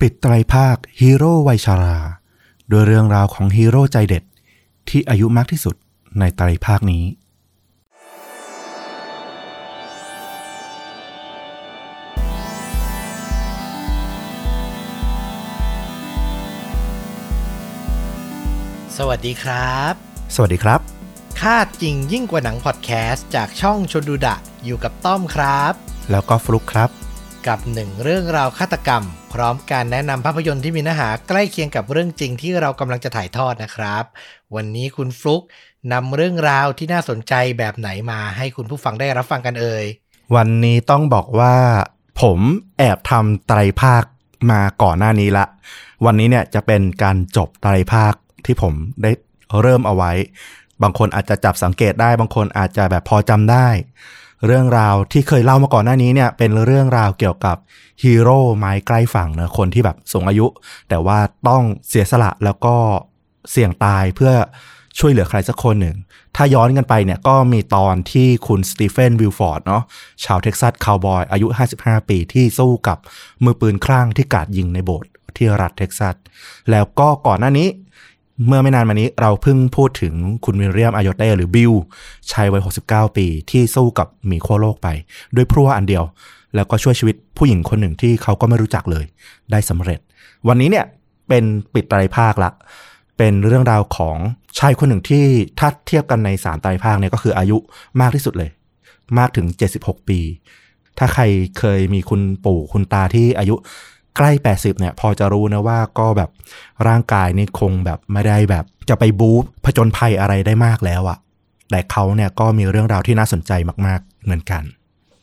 ปิดไตรภาคฮีโร่วัยชาราโดยเรื่องราวของฮีโร่ใจเด็ด ที่อายุมากที่สุดในไตรภาคนี้ สวัสดีครับ สวัสดีครับค่าจริงยิ่งกว่าหนังพอดแคสต์จากช่องชนดูดะอยู่กับต้อมครับ แล้วก็ฟลุกครับ กับหนึ่งเรื่องราวฆาตกรรม พร้อมการแนะนำภาพยนตร์ที่มีเนื้อหาใกล้เคียงกับเรื่องจริงที่เรากำลังจะถ่ายทอดนะครับ วันนี้คุณฟลุกนำเรื่องราวที่น่าสนใจแบบไหนมาให้คุณผู้ฟังได้รับฟังกันเอ่ยวันนี้ต้องบอกว่า ผมแอบทำไตรภาคมาก่อนหน้านี้ละ วันนี้เนี่ยจะเป็นการจบไตรภาคที่ผมได้เริ่มเอาไว้ บางคนอาจจะจับสังเกตได้ บางคนอาจจะแบบพอจำได้ เรื่องราวที่เคยเล่ามาก่อนหน้านี้เนี่ย เป็นเรื่องราวเกี่ยวกับฮีโร่ไม้ใกล้ฝั่งนะคนที่แบบสูงอายุ แต่ว่าต้องเสียสละแล้วก็เสี่ยงตายเพื่อช่วยเหลือใครสักคนหนึ่ง ถ้าย้อนกันไปเนี่ยก็มีตอนที่คุณสตีเฟนวิลฟอร์ดเนาะชาวเท็กซัสคาวบอยอายุ 55 ปีที่สู้กับมือปืนคลั่งที่กราดยิงในโบสถ์ที่รัฐเท็กซัส แล้วก็ก่อนหน้านี้ เมื่อไม่นานมานี้เราเพิ่งพูดถึงคุณวิลเลียมอายเต้หรือบิลชายวัย 69 ปี ที่สู้กับหมีขั้วโลกไป ด้วยพรั่วอันเดียว แล้วก็ช่วยชีวิตผู้หญิงคนหนึ่งที่เขาก็ไม่รู้จักเลย ได้สำเร็จ วันนี้เนี่ยเป็นปิดไตรภาคละ เป็นเรื่องราวของชายคนหนึ่งที่ถ้าเทียบกันในสามไตรภาคเนี่ยก็คืออายุมากที่สุดเลย มากถึง 76 ปี ถ้าใครเคยมีคุณปู่คุณตาที่อายุ ใกล้ 80เนี่ยพอจะรู้นะว่าก็แบบร่างกายนี่คงแบบไม่ได้แบบ จะไปบู๊ผจญภัยอะไรได้มากแล้วอะแต่เขาเนี่ยก็มีเรื่องราวที่น่าสนใจมาก ๆ เหมือนกัน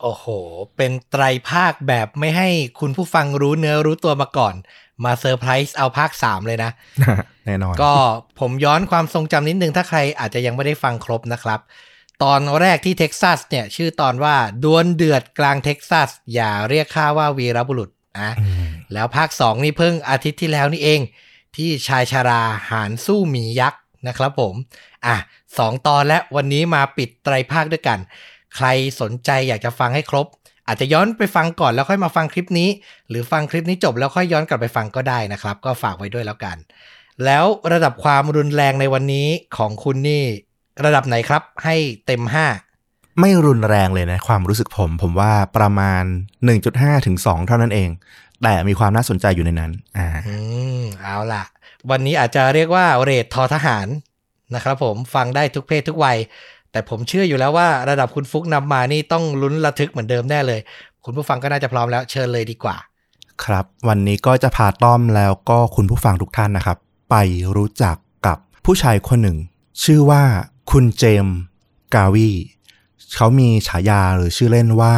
โอ้โห เป็นไตรภาคแบบไม่ให้คุณผู้ฟังรู้เนื้อรู้ตัวมาก่อน มาเซอร์ไพรส์เอาภาค 3 เลยนะ แน่นอน ก็ผมย้อนความทรงจำนิดนึง ถ้าใครอาจจะยังไม่ได้ฟังครบนะครับ ตอนแรกที่เท็กซัสเนี่ย ชื่อตอนว่าดวลเดือดกลางเท็กซัส อย่าเรียกข้าว่าวีรบุรุษ นะอืมแล้วภาค 2 นี่เพิ่งอาทิตย์ที่แล้วนี่เอง ที่ชายชาราหารสู้หมียักษ์นะครับผม อะสองตอนและวันนี้มาปิดไตรภาคด้วยกัน ใครสนใจอยากจะฟังให้ครบ อาจจะย้อนไปฟังก่อนแล้วค่อยมาฟังคลิปนี้ หรือฟังคลิปนี้จบแล้วค่อยย้อนกลับไปฟังก็ได้นะครับ ก็ฝากไว้ด้วยแล้วกัน แล้วระดับความรุนแรงในวันนี้ของคุณนี่ ระดับไหนครับ ให้เต็ม 5 ไม่รุนแรงเลยนะความรู้สึกผม ผมว่าประมาณ 1.5 ถึง 2 เท่านั้นเอง แต่มีความน่าสนใจอยู่ในนั้น อ่าอืมเอาล่ะ วันนี้อาจจะเรียกว่าเรททอทหารนะครับผมฟังได้ทุกเพศทุกวัย แต่ผมเชื่ออยู่แล้วว่าระดับคุณฟุกนำมานี่ต้องลุ้นระทึกเหมือนเดิมแน่เลย คุณผู้ฟังก็น่าจะพร้อมแล้วเชิญเลยดีกว่า ครับ วันนี้ก็จะพาต้อมแล้วก็คุณผู้ฟังทุกท่านนะครับ ไปรู้จักกับผู้ชายคนหนึ่ง ชื่อว่าคุณเจมส์กาวี เขามีฉายาหรือชื่อเล่นว่า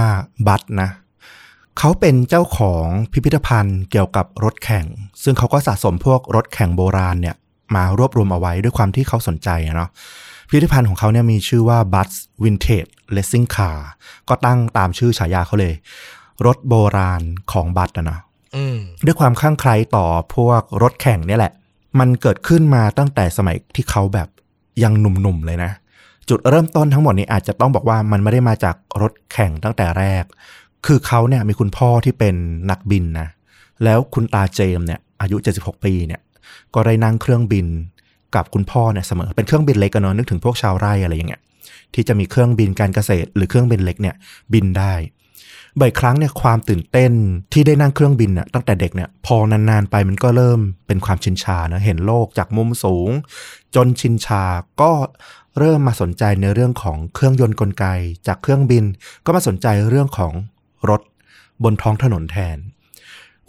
บัตนะเขาเป็นเจ้าของพิพิธภัณฑ์เกี่ยวกับรถแข่ง ซึ่งเขาก็สะสมพวกรถแข่งโบราณเนี่ยมารวบรวมเอาไว้ด้วยความที่เขาสนใจเนาะพิพิธภัณฑ์ของเขาเนี่ยมีชื่อว่า b u t s Vintage Racing Car ก็ตั้งตามชื่อฉายาเขาเลย รถโบราณของบัตนะเนาะด้วยความข้างใครต่อพวกรถแข่งเนี่ยแหละ มันเกิดขึ้นมาตั้งแต่สมัยที่เขาแบบยังหนุ่มๆเลยนะ จุดเริ่มต้นทั้งหมดนี้อาจจะต้องบอกว่ามันไม่ได้มาจากรถแข่งตั้งแต่แรก คือเขาเนี่ยมีคุณพ่อที่เป็นนักบินนะ แล้วคุณตาเจมส์เนี่ยอายุ 76 ปีเนี่ย ก็ได้นั่งเครื่องบินกับคุณพ่อเนี่ยเสมอ เป็นเครื่องบินเล็กกันเนาะนึกถึงพวกชาวไร่อะไรอย่างเงี้ย ที่จะมีเครื่องบินการเกษตร หรือเครื่องบินเล็กเนี่ยบินได้บ่อยครั้งเนี่ยความตื่นเต้นที่ได้นั่งเครื่องบินเนี่ยตั้งแต่เด็กเนี่ยพอนานๆไปมันก็เริ่มเป็นความชินชานะเห็นโลกจากมุมสูง จนชินชาก็ เริ่มมาสนใจในเรื่องของเครื่องยนต์กลไก จากเครื่องบิน ก็มาสนใจเรื่องของรถบนท้องถนนแทน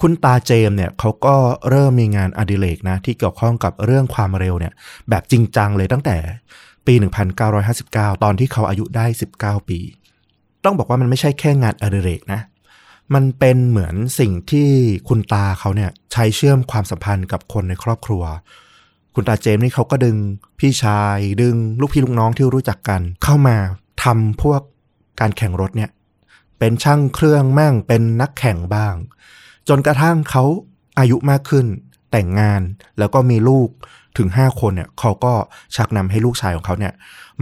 คุณตาเจมส์เนี่ยเขาก็เริ่มมีงานอดิเรกนะ ที่เกี่ยวข้องกับเรื่องความเร็วเนี่ย แบบจริงจังเลยตั้งแต่ปี 1959 ตอนที่เขาอายุได้ 19 ปี ต้องบอกว่ามันไม่ใช่แค่งานอดิเรกนะมันเป็นเหมือนสิ่งที่คุณตาเขาเนี่ยใช้เชื่อมความสัมพันธ์กับคนในครอบครัว คุณตาเจมส์นี่เขาก็ดึงพี่ชาย ดึงลูกพี่ลูกน้องที่รู้จักกัน เข้ามาทำพวกการแข่งรถเนี่ย เป็นช่างเครื่องมั่งเป็นนักแข่งบ้าง จนกระทั่งเขาอายุมากขึ้น แต่งงานแล้วก็มีลูกถึง 5 คนเนี่ยเขาก็ชักนำให้ลูกชายของเขาเนี่ย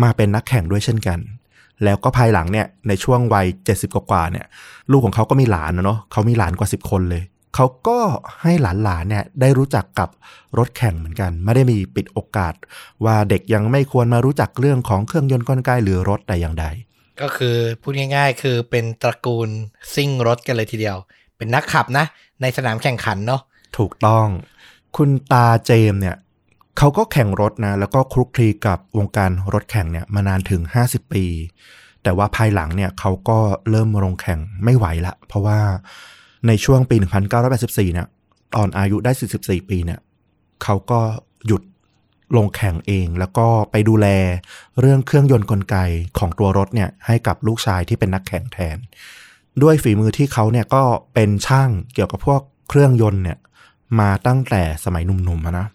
มาเป็นนักแข่งด้วยเช่นกัน แล้วก็ภายหลังเนี่ยในช่วงวัย 70 กว่าเนี่ย ลูกของเขาก็มีหลานนะเนาะเขามีหลานกว่า 10 คนเลย เขาก็ให้หลานๆเนี่ยได้รู้จักกับรถแข่งเหมือนกัน ไม่ได้มีปิดโอกาส ว่าเด็กยังไม่ควรมารู้จักเรื่องของเครื่องยนต์กลไกหรือรถแต่อย่างใด ก็คือพูดง่ายๆ คือเป็นตระกูลซิ่งรถกันเลยทีเดียว เป็นนักขับนะ ในสนามแข่งขันเนาะถูกต้อง คุณตาเจมส์เนี่ยเขาก็แข่งรถนะ แล้วก็คลุกคลีกับวงการรถแข่งเนี่ยมานานถึง 50 ปี แต่ว่าภายหลังเนี่ยเขาก็เริ่มลงแข่งไม่ไหวละ เพราะว่า ในช่วงปี 1984เนี่ยตอนอายุได้ 44 ปีเนี่ยเขาก็หยุดลงแข่งเองแล้วก็ไปดูแลเรื่องเครื่องยนต์กลไกของตัวรถเนี่ยให้กับลูกชายที่เป็นนักแข่งแทน ด้วยฝีมือที่เขาเนี่ยก็เป็นช่างเกี่ยวกับพวกเครื่องยนต์เนี่ยมาตั้งแต่สมัยหนุ่มๆนะ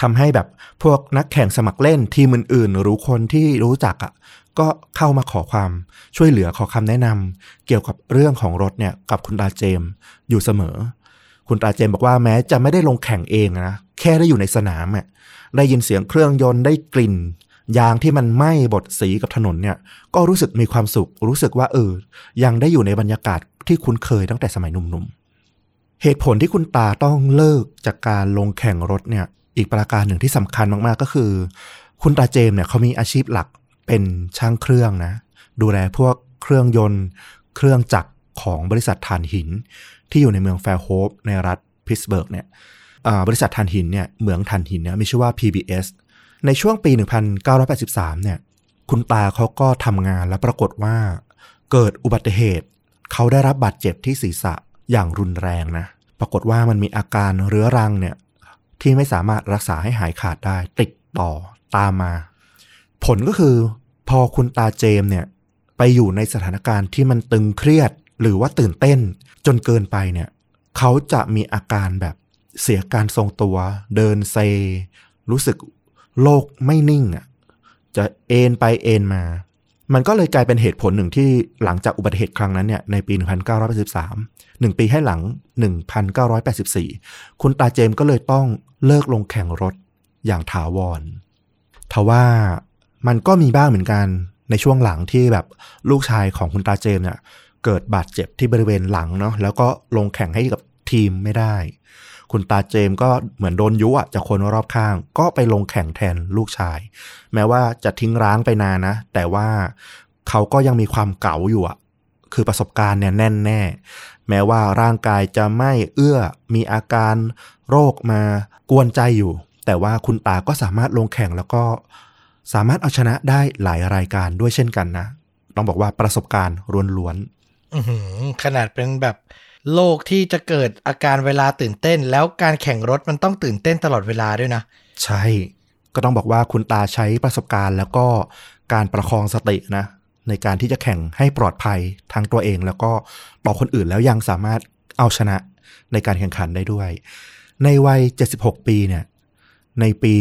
ทำให้แบบพวกนักแข่งสมัครเล่นทีมอื่นๆ หรือคนที่รู้จักอะ่ะ ก็เข้ามาขอความช่วยเหลือขอคำแนะนำเกี่ยวกับเรื่องของรถเนี่ยกับคุณตาเจมอยู่เสมอ คุณตาเจมบอกว่าแม้จะไม่ได้ลงแข่งเองนะแค่ได้อยู่ในสนามอะได้ยินเสียงเครื่องยนต์ได้กลิ่นยางที่มันไหม้บดสีกับถนนเนี่ย ก็รู้สึกมีความสุข รู้สึกว่าเออ ยังได้อยู่ในบรรยากาศที่คุ้นเคยตั้งแต่สมัยหนุ่มๆ เหตุผลที่คุณตาต้องเลิกจากการลงแข่งรถเนี่ย อีกประการหนึ่งที่สำคัญมากๆก็คือ คุณตาเจมเนี่ยเขามีอาชีพหลัก เป็นช่างเครื่องนะ ดูแลพวกเครื่องยนต์ เครื่องจักรของบริษัทถ่านหิน ที่อยู่ในเมืองแฟร์โฮปในรัฐพิตสเบิร์กเนี่ยบริษัทถ่านหินเนี่ยเหมืองถ่านหินเนี่ยมีชื่อว่า PBS ในช่วงปี 1983 เนี่ย คุณตาเขาก็ทำงานแล้วปรากฏว่าเกิดอุบัติเหตุ เขาได้รับบาดเจ็บที่ศีรษะอย่างรุนแรงนะ ปรากฏว่ามันมีอาการเรื้อรังเนี่ยที่ไม่สามารถรักษาให้หายขาดได้ติดต่อตามมา ผลก็คือพอคุณตาเจมส์เนี่ย ไปอยู่ในสถานการณ์ที่มันตึงเครียดหรือว่าตื่นเต้นจนเกินไปเนี่ย เขาจะมีอาการแบบเสียการทรงตัว เดินเซ รู้สึกโลกไม่นิ่งอะจะเอ็นไปเอ็นมา มันก็เลยกลายเป็นเหตุผลหนึ่งที่หลังจากอุบัติเหตุครั้งนั้นเนี่ยในปี 1983หนึ่งปีให้หลัง 1984 คุณตาเจมส์ก็เลยต้องเลิกลงแข่งรถอย่างถาวรทว่า มันก็มีบ้างเหมือนกันในช่วงหลังที่แบบลูกชายของคุณตาเจมส์เนี่ยเกิดบาดเจ็บที่บริเวณหลังเนาะแล้วก็ลงแข่งให้กับทีมไม่ได้ คุณตาเจมส์ก็เหมือนโดนยุอะจากคนรอบข้าง ก็ไปลงแข่งแทนลูกชาย แม้ว่าจะทิ้งร้างไปนานนะ แต่ว่าเขาก็ยังมีความเก๋าอยู่อะคือประสบการณ์เนี่ยแน่นแน่ แม้ว่าร่างกายจะไม่เอื้อมีอาการโรคมากวนใจอยู่ แต่ว่าคุณตาก็สามารถลงแข่งแล้วก็ สามารถเอาชนะได้หลายรายการด้วยเช่นกันนะ ต้องบอกว่าประสบการณ์ล้วนอื้อหือขนาดเป็นแบบโลกที่จะเกิดอาการเวลาตื่นเต้น แล้วการแข่งรถมันต้องตื่นเต้นตลอดเวลาด้วยนะๆใช่ ก็ต้องบอกว่าคุณตาใช้ประสบการณ์ แล้วก็การประคองสตินะ ในการที่จะแข่งให้ปลอดภัยทั้งตัวเอง แล้วก็ต่อคนอื่นแล้วยังสามารถเอาชนะในการแข่งขันได้ด้วย ในวัย 76 ปีเนี่ย ในปี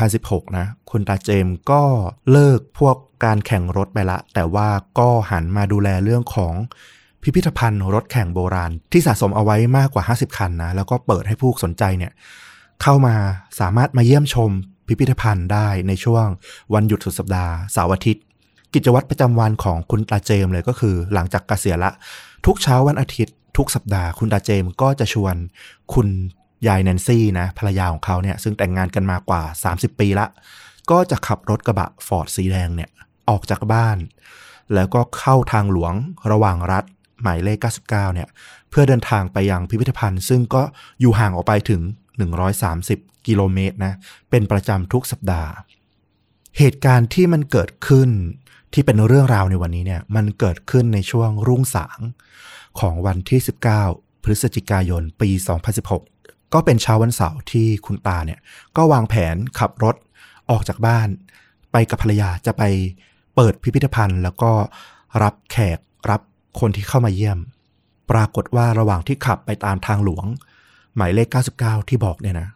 2016 นะ คุณตาเจมส์ก็เลิกพวกการแข่งรถไปละ แต่ว่าก็หันมาดูแลเรื่องของพิพิธภัณฑ์รถแข่งโบราณ ที่สะสมเอาไว้มากกว่า 50 คันนะ แล้วก็เปิดให้ผู้สนใจเนี่ย เข้ามาสามารถมาเยี่ยมชมพิพิธภัณฑ์ได้ในช่วงวันหยุดสุดสัปดาห์เสาร์อาทิตย์ กิจวัตรประจำวันของคุณตาเจมส์เลยก็คือ หลังจากเกษียณละ ทุกเช้าวันอาทิตย์ ทุกสัปดาห์คุณตาเจมส์ก็จะชวนคุณ ยายแนนซี่นะภรรยาของเขาเนี่ยซึ่งแต่งงานกันมากว่า 30 ปีละ ก็จะขับรถกระบะฟอร์ดสีแดงเนี่ยออกจากบ้าน แล้วก็เข้าทางหลวงระหว่างรัฐหมายเลข 99 เนี่ย เพื่อเดินทางไปยังพิพิธภัณฑ์ ซึ่งก็อยู่ห่างออกไปถึง 130 กิโลเมตรนะเป็นประจำทุกสัปดาห์ เหตุการณ์ที่มันเกิดขึ้นที่เป็นเรื่องราวในวันนี้เนี่ยมันเกิดขึ้นในช่วงรุ่งสางของวันที่ 19 พฤศจิกายนปี 2016 ก็เป็นเช้าวันเสาร์ที่คุณตาเนี่ย ก็วางแผนขับรถออกจากบ้าน ไปกับภรรยาจะไปเปิดพิพิธภัณฑ์ แล้วก็รับแขกรับคนที่เข้ามาเยี่ยม ปรากฏว่าระหว่างที่ขับไปตามทางหลวง หมายเลข 99 ที่บอกเนี่ยนะ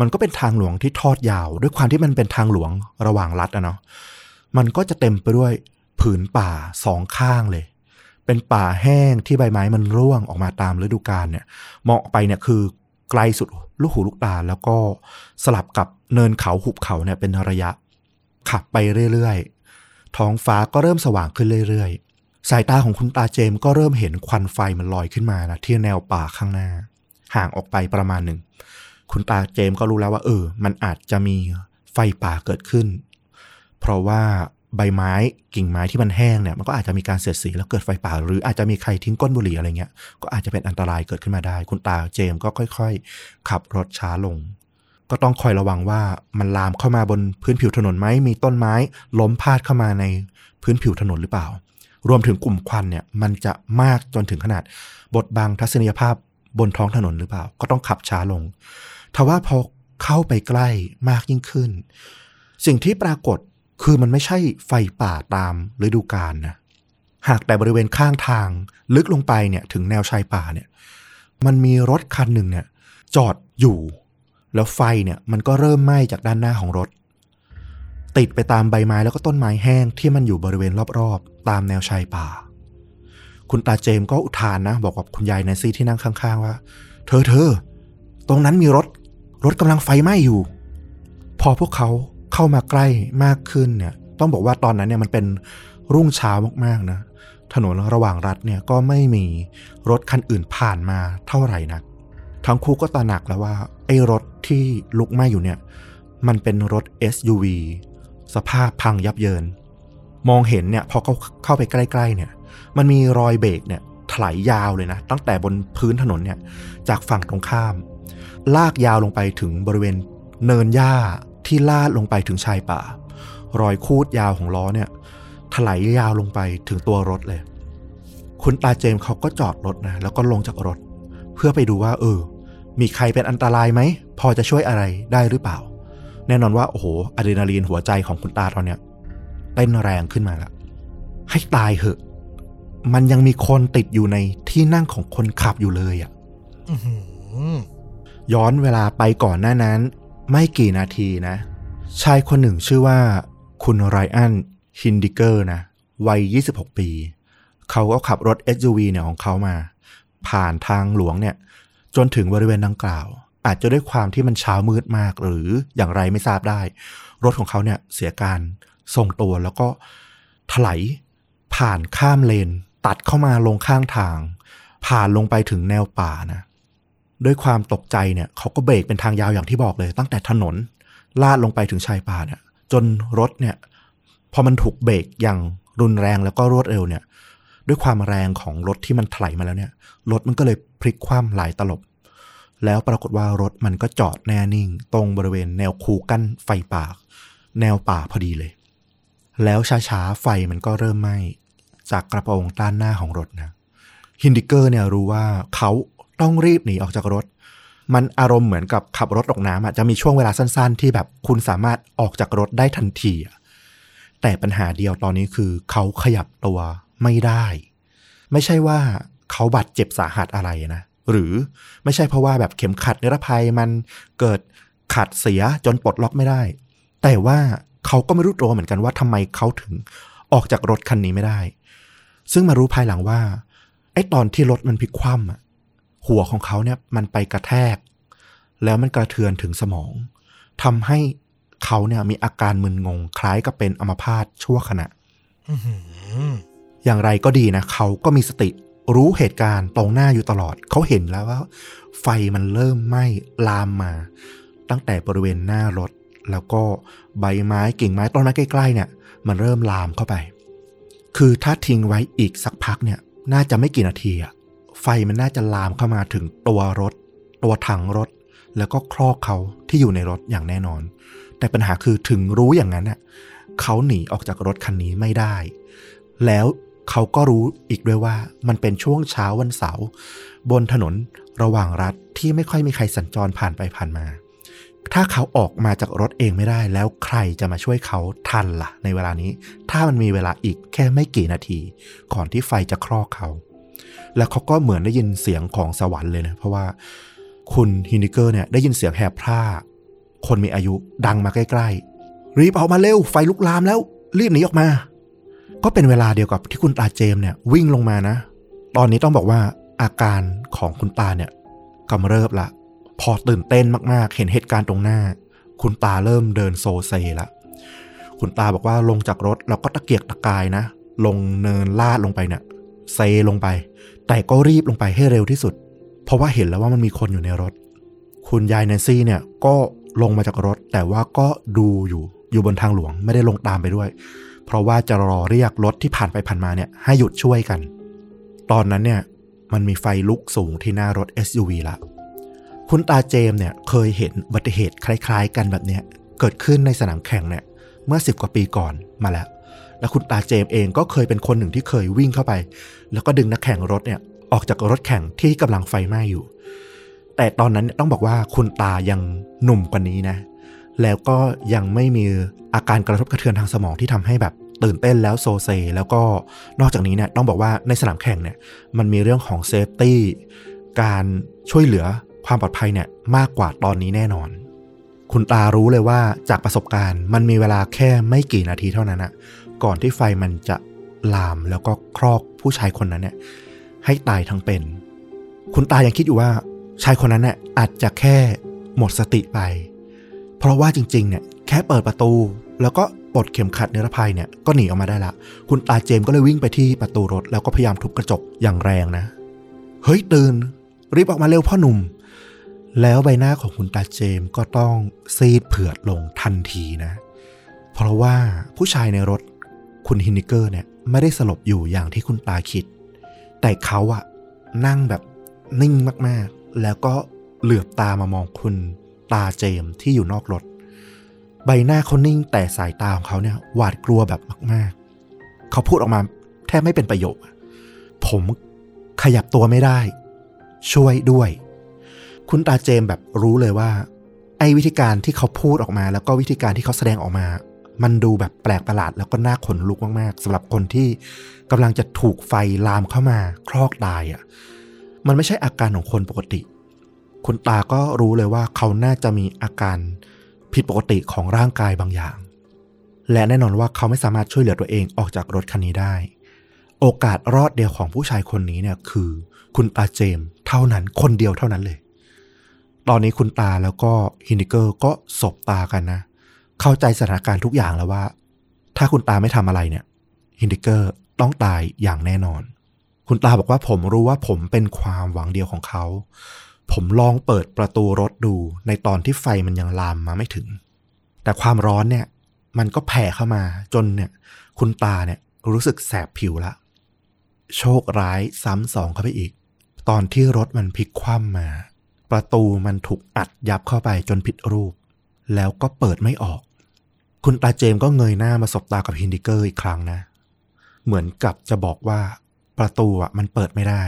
มันก็เป็นทางหลวงที่ทอดยาว ด้วยความที่มันเป็นทางหลวงระหว่างรัฐอะเนาะมันก็จะเต็มไปด้วยผืนป่าสองข้างเลย เป็นป่าแห้งที่ใบไม้มันร่วงออกมาตามฤดูกาลเนี่ย มองไปเนี่ยคือ ไกลสุดลูกหูลูกตา แล้วก็สลับกับเนินเขาหุบเขาเนี่ยเป็นระยะ ขับไปเรื่อยๆ ท้องฟ้าก็เริ่มสว่างขึ้นเรื่อยๆ สายตาของคุณตาเจมส์ก็เริ่มเห็นควันไฟมันลอยขึ้นมานะที่แนวป่าข้างหน้า ห่างออกไปประมาณหนึ่ง คุณตาเจมส์ก็รู้แล้วว่า เออ มันอาจจะมีไฟป่าเกิดขึ้น เพราะว่า ใบไม้กิ่งไม้ที่มันแห้งเนี่ยมันก็อาจจะมีการเสียดสีแล้วเกิดไฟป่า หรืออาจจะมีใครทิ้งก้นบุหรี่อะไรเงี้ยก็อาจจะเป็นอันตรายเกิดขึ้นมาได้ คุณตาเจมก็ค่อย ๆ ขับรถช้าลง ก็ต้องคอยระวังว่ามันลามเข้ามาบนพื้นผิวถนนไหมมีต้นไม้ล้มพาดเข้ามาในพื้นผิวถนนหรือเปล่า รวมถึงกลุ่มควันเนี่ยมันจะมากจนถึงขนาด บดบังทัศนียภาพบนท้องถนนหรือเปล่า ก็ต้องขับช้าลงทว่าพอเข้าไปใกล้มากยิ่งขึ้น สิ่งที่ปรากฏ คือมันไม่ใช่ไฟป่าตามฤดูกาลนะหากแต่บริเวณข้างทางลึกลงไปเนี่ยถึงแนวชายป่าเนี่ย มันมีรถคันหนึ่งเนี่ย จอดอยู่ แล้วไฟเนี่ยมันก็เริ่มไหม้จากด้านหน้าของรถ ติดไปตามใบไม้แล้วก็ต้นไม้แห้งที่มันอยู่บริเวณรอบๆ ตามแนวชายป่า คุณตาเจมส์ก็อุทานนะ บอกกับคุณยายแนนซี่ที่นั่งข้างๆว่า เธอเธอตรงนั้นมีรถ รถกำลังไฟไหม้อยู่ พอพวกเขา เข้ามาใกล้มากขึ้นเนี่ย ต้องบอกว่าตอนนั้นเนี่ยมันเป็นรุ่งเช้ามากๆนะ ถนนระหว่างรัฐเนี่ยก็ไม่มีรถคันอื่นผ่านมาเท่าไหร่นัก ทั้งคู่ก็ตระหนักแล้วว่าไอ้รถที่ลุกไหม้อยู่เนี่ย มันเป็นรถ SUV สภาพพังยับเยิน มองเห็นเนี่ยพอเขาเข้าไปใกล้ ๆ เนี่ย มันมีรอยเบรกเนี่ยถลายยาวเลยนะ ตั้งแต่บนพื้นถนนเนี่ยจากฝั่งตรงข้าม ลากยาวลงไปถึงบริเวณเนินหญ้า ที่ลาดลงไปถึงชายป่า รอยคูดยาวของล้อเนี่ยถลายยาวลงไปถึงตัวรถเลย คุณตาเจมส์เขาก็จอดรถนะแล้วก็ลงจากรถ เพื่อไปดูว่า เออ มีใครเป็นอันตรายไหม พอจะช่วยอะไรได้หรือเปล่า แน่นอนว่า โอ้โหอะดรีนาลีนหัวใจของคุณตาตอนเนี้ยเต้นแรงขึ้นมาแล้วให้ตายเหอะ มันยังมีคนติดอยู่ในที่นั่งของคนขับอยู่เลยอะ่ะอื้อหือย้อนเวลาไปก่อนหน้านั้น ไม่กี่นาทีนะ ชายคนหนึ่งชื่อว่า คุณไรอันฮินดิเกอร์นะวัย 26 ปี เขาก็ขับรถ SUV เนี่ยของเขามา ผ่านทางหลวงเนี่ย จนถึงบริเวณดังกล่าว อาจจะด้วยความที่มันเช้ามืดมากหรืออย่างไรไม่ทราบได้ รถของเขาเนี่ยเสียการทรงตัวแล้วก็ถลายผ่านข้ามเลน ตัดเข้ามาลงข้างทาง ผ่านลงไปถึงแนวป่านะ ด้วยความตกใจเนี่ยเขาก็เบรกเป็นทางยาวอย่างที่บอกเลย ตั้งแต่ถนน ลาดลงไปถึงชายป่าเนี่ย จนรถเนี่ย พอมันถูกเบรกอย่างรุนแรงแล้วก็รวดเร็วเนี่ย ด้วยความแรงของรถที่มันถลายมาแล้วเนี่ย รถมันก็เลยพลิกคว่ำหลายตลบ แล้วปรากฏว่ารถมันก็จอดแน่นิ่ง ตรงบริเวณแนวคูกั้นไฟป่าแนวป่าพอดีเลย แล้วช้าๆไฟมันก็เริ่มไหม้จากกระโปรงด้านหน้าของรถนะฮินดิเกอร์เนี่ยรู้ว่าเขา ต้องรีบหนีออกจากรถ มันอารมณ์เหมือนกับขับรถตกน้ำอะจะมีช่วงเวลาสั้น ๆ ที่แบบคุณสามารถออกจากรถได้ทันทีแต่ปัญหาเดียวตอนนี้คือเขาขยับตัวไม่ได้ ไม่ใช่ว่าเขาบาดเจ็บสาหัสอะไรนะหรือไม่ใช่เพราะว่าแบบเข็มขัดนิรภัยมันเกิดขัดเสียจนปลดล็อกไม่ได้ แต่ว่าเขาก็ไม่รู้ตัวเหมือนกันว่าทำไมเขาถึงออกจากรถคันนี้ไม่ได้ ซึ่งมารู้ภายหลังว่าไอ้ตอนที่รถมันพลิกคว่ำอะ หัวของเขาเนี่ยมันไปกระแทก แล้วมันกระเทือนถึงสมองทำให้เขาเนี่ยมีอาการมึนงงคล้ายกับเป็นอัมพาตชั่วขณะอื้อหืออย่างไรก็ดีนะเขาก็มีสติรู้เหตุการณ์ตรงหน้าอยู่ตลอด เขาเห็นแล้วว่า ไฟมันเริ่มไหม้ลามมา ตั้งแต่บริเวณหน้ารถ แล้วก็ใบไม้กิ่งไม้ต้นไม้ใกล้ๆเนี่ย มันเริ่มลามเข้าไป คือถ้าทิ้งไว้อีกสักพักเนี่ย น่าจะไม่กี่นาทีอะ ไฟมันน่าจะลามเข้ามาถึงตัวรถ ตัวถังรถ แล้วก็ครอกเขาที่อยู่ในรถอย่างแน่นอน แต่ปัญหาคือถึงรู้อย่างนั้นน่ะเขาหนีออกจากรถคันนี้ไม่ได้ แล้วเขาก็รู้อีกด้วยว่ามันเป็นช่วงเช้าวันเสาร์บนถนนระหว่างรัฐที่ไม่ค่อยมีใครสัญจรผ่านไปผ่านมา ถ้าเขาออกมาจากรถเองไม่ได้ แล้วใครจะมาช่วยเขาทันล่ะ ในเวลานี้ ถ้ามันมีเวลาอีกแค่ไม่กี่นาที ก่อนที่ไฟจะครอกเขา แล้วเขาก็เหมือนได้ยินเสียงของสวรรค์เลยนะ เพราะว่าคุณฮินิเกอร์เนี่ยได้ยินเสียงแหบพร่า คนมีอายุดังมาใกล้ๆ รีบออกมาเร็ว ไฟลุกลามแล้ว รีบหนีออกมา ก็เป็นเวลาเดียวกับที่คุณตาเจมเนี่ยวิ่งลงมานะ ตอนนี้ต้องบอกว่าอาการของคุณตาเนี่ยกำเริบละ พอตื่นเต้นมากๆ เห็นเหตุการณ์ตรงหน้า คุณตาเริ่มเดินโซเซละ คุณตาบอกว่าลงจากรถแล้วก็ตะเกียกตะกายนะ ลงเนินลาดลงไปเนี่ยเซลงไป แต่ก็รีบลงไปให้เร็วที่สุด เพราะว่าเห็นแล้วว่ามันมีคนอยู่ในรถ คุณยายแนนซี่เนี่ยก็ลงมาจากรถ แต่ว่าก็ดูอยู่อยู่บนทางหลวงไม่ได้ลงตามไปด้วย เพราะว่าจะรอเรียกรถที่ผ่านไปผ่านมาเนี่ยให้หยุดช่วยกัน ตอนนั้นเนี่ยมันมีไฟลุกสูงที่หน้ารถ SUV ละคุณตาเจมส์เนี่ยเคยเห็นอุบัติเหตุคล้ายๆ กันแบบเนี้ยเกิดขึ้นในสนามแข่งเนี่ยเมื่อสิบกว่าปีก่อนมาแล้ว และคุณตาเจมเองก็เคยเป็นคนหนึ่งที่เคยวิ่งเข้าไป แล้วก็ดึงนักแข่งรถเนี่ยออกจากรถแข่งที่กำลังไฟไหม้อยู่ แต่ตอนนั้นต้องบอกว่าคุณตายังหนุ่มกว่านี้นะ แล้วก็ยังไม่มีอาการกระทบกระเทือนทางสมองที่ทำให้แบบตื่นเต้นแล้วโซเซ แล้วก็นอกจากนี้เนี่ยต้องบอกว่าในสนามแข่งเนี่ยมันมีเรื่องของ safety การช่วยเหลือความปลอดภัยเนี่ยมากกว่าตอนนี้แน่นอน คุณตารู้เลยว่าจากประสบการณ์มันมีเวลาแค่ไม่กี่นาทีเท่านั้นอะ ก่อนที่ไฟมันจะลามแล้วก็ครอกผู้ชายคนนั้นเนี่ยให้ตายทั้งเป็น คุณตายังคิดอยู่ว่าชายคนนั้นเนี่ยอาจจะแค่หมดสติไป เพราะว่าจริง ๆ เนี่ยแค่เปิดประตู แล้วก็ปลดเข็มขัดนิรภัยเนี่ยก็หนีออกมาได้ละ คุณตาเจมส์ก็เลยวิ่งไปที่ประตูรถ แล้วก็พยายามทุบกระจกอย่างแรงนะ เฮ้ยตื่น รีบออกมาเร็วพ่อหนุ่ม แล้วใบหน้าของคุณตาเจมส์ก็ต้องซีดเผือดลงทันทีนะ เพราะว่าผู้ชายในรถ คุณฮินนิเกอร์เนี่ยไม่ได้สลบอยู่อย่างที่คุณตาคิด แต่เขาอะนั่งแบบนิ่งมากๆ แล้วก็เหลือบตามามองคุณตาเจมที่อยู่นอกรถ ใบหน้าเขานิ่งแต่สายตาของเขาเนี่ยหวาดกลัวแบบมาก ๆ เขาพูดออกมาแทบไม่เป็นประโยค ผมขยับตัวไม่ได้ ช่วยด้วย คุณตาเจมแบบรู้เลยว่า ไอ้วิธีการที่เขาพูดออกมา แล้วก็วิธีการที่เขาแสดงออกมา มันดูแบบแปลกประหลาดแล้วก็น่าขนลุกมากๆสำหรับคนที่กำลังจะถูกไฟลามเข้ามาคลอกตายอะ่ะมันไม่ใช่อาการของคนปกติ คุณตาก็รู้เลยว่าเขาน่าจะมีอาการผิดปกติของร่างกายบางอย่าง และแน่นอนว่าเขาไม่สามารถช่วยเหลือตัวเองออกจากรถคันนี้ได้ โอกาสรอดเดียวของผู้ชายคนนี้เนี่ยคือ คุณตาเจมส์เท่านั้นคนเดียวเท่านั้นเลย ตอนนี้คุณตาแล้วก็ฮินดิเกอร์ก็สบตากันนะ เข้าใจสถานการณ์ทุกอย่างแล้วว่า ถ้าคุณตาไม่ทำอะไรเนี่ยฮินดิเกอร์ต้องตายอย่างแน่นอน คุณตาบอกว่าผมรู้ว่าผมเป็นความหวังเดียวของเขา ผมลองเปิดประตูรถดูในตอนที่ไฟมันยังลามมาไม่ถึง แต่ความร้อนเนี่ย มันก็แผ่เข้ามาจนเนี่ย คุณตาเนี่ยรู้สึกแสบผิวละ โชคร้ายซ้ำสองเข้าไปอีก ตอนที่รถมันพลิกคว่ำมา ประตูมันถูกอัดยับเข้าไปจนผิดรูป แล้วก็เปิดไม่ออก คุณตาเจมก็เงยหน้ามาสบตากับฮินดิเกอร์อีกครั้งนะ เหมือนกับจะบอกว่าประตูอะมันเปิดไม่ได้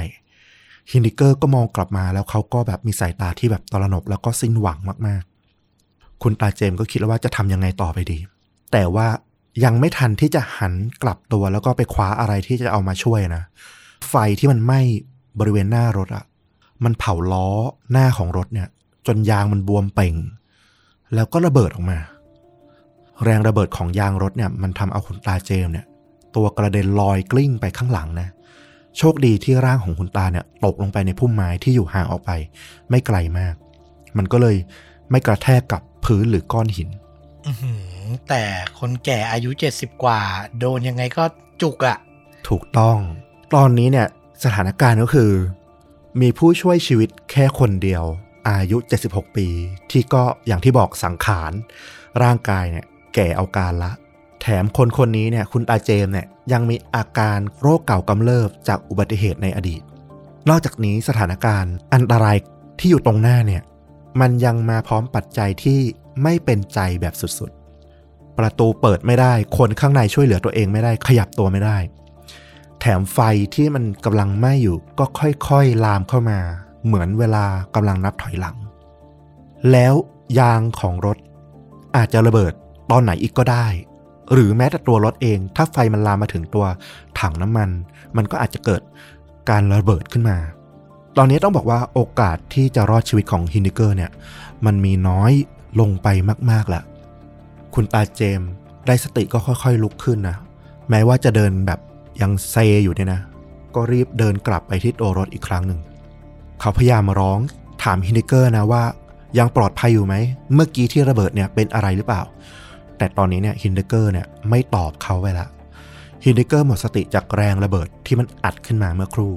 ฮินดิเกอร์ก็มองกลับมาแล้วเขาก็แบบมีสายตาที่แบบตระหนกแล้วก็สิ้นหวังมากๆ คุณตาเจมก็คิดแล้วว่าจะทำยังไงต่อไปดี แต่ว่ายังไม่ทันที่จะหันกลับตัวแล้วก็ไปคว้าอะไรที่จะเอามาช่วยนะ ไฟที่มันไหม้บริเวณหน้ารถอะมันเผาล้อหน้าของรถเนี่ย จนยางมันบวมเป่ง แล้วก็ระเบิดออกมา แรงระเบิดของยางรถเนี่ยมันทำเอาคุณตาเจมส์เนี่ย ตัวกระเด็นลอยกลิ้งไปข้างหลังนะ โชคดีที่ร่างของคุณตาเนี่ยตกลงไปในพุ่มไม้ที่อยู่ห่างออกไป ไม่ไกลมาก มันก็เลยไม่กระแทกกับพื้นหรือก้อนหินอื้อหือแต่คนแก่อายุ70กว่า โดนยังไงก็จุกอะถูกต้อง ตอนนี้เนี่ยสถานการณ์ก็คือ มีผู้ช่วยชีวิตแค่คนเดียว อายุ 76 ปี ที่ก็อย่างที่บอกสังขาร ร่างกายเนี่ย แก่เอาการละ แถมคนคนนี้เนี่ยคุณตาเจมส์เนี่ยยังมีอาการโรคเก่ากำเริบจากอุบัติเหตุในอดีต นอกจากนี้สถานการณ์อันตรายที่อยู่ตรงหน้าเนี่ยมันยังมาพร้อมปัจจัยที่ไม่เป็นใจแบบสุดๆ ประตูเปิดไม่ได้ คนข้างในช่วยเหลือตัวเองไม่ได้ขยับตัวไม่ได้ แถมไฟที่มันกำลังไหม้อยู่ก็ค่อยๆลามเข้ามา เหมือนเวลากำลังนับถอยหลัง แล้วยางของรถอาจจะระเบิด ตอนไหนอีกก็ได้ หรือแม้แต่ตัวรถเอง ถ้าไฟมันลามมาถึงตัวถังน้ำมัน มันก็อาจจะเกิดการระเบิดขึ้นมา ตอนนี้ต้องบอกว่าโอกาสที่จะรอดชีวิตของฮินดิเกอร์เนี่ย มันมีน้อยลงไปมากๆแหละคุณตาเจมส์ได้สติก็ค่อยๆลุกขึ้นนะ แม้ว่าจะเดินแบบยังเซอยู่เนี่ยนะ ก็รีบเดินกลับไปที่ตัวรถอีกครั้งหนึ่ง เขาพยายามร้องถามฮินดิเกอร์นะว่ายังปลอดภัยอยู่ไหม เมื่อกี้ที่ระเบิดเนี่ยเป็นอะไรหรือเปล่า แต่ตอนนี้เนี่ยฮินดิเกอร์เนี่ยไม่ตอบเขาไว้ละฮินดิเกอร์หมดสติจากแรงระเบิดที่มันอัดขึ้นมาเมื่อครู่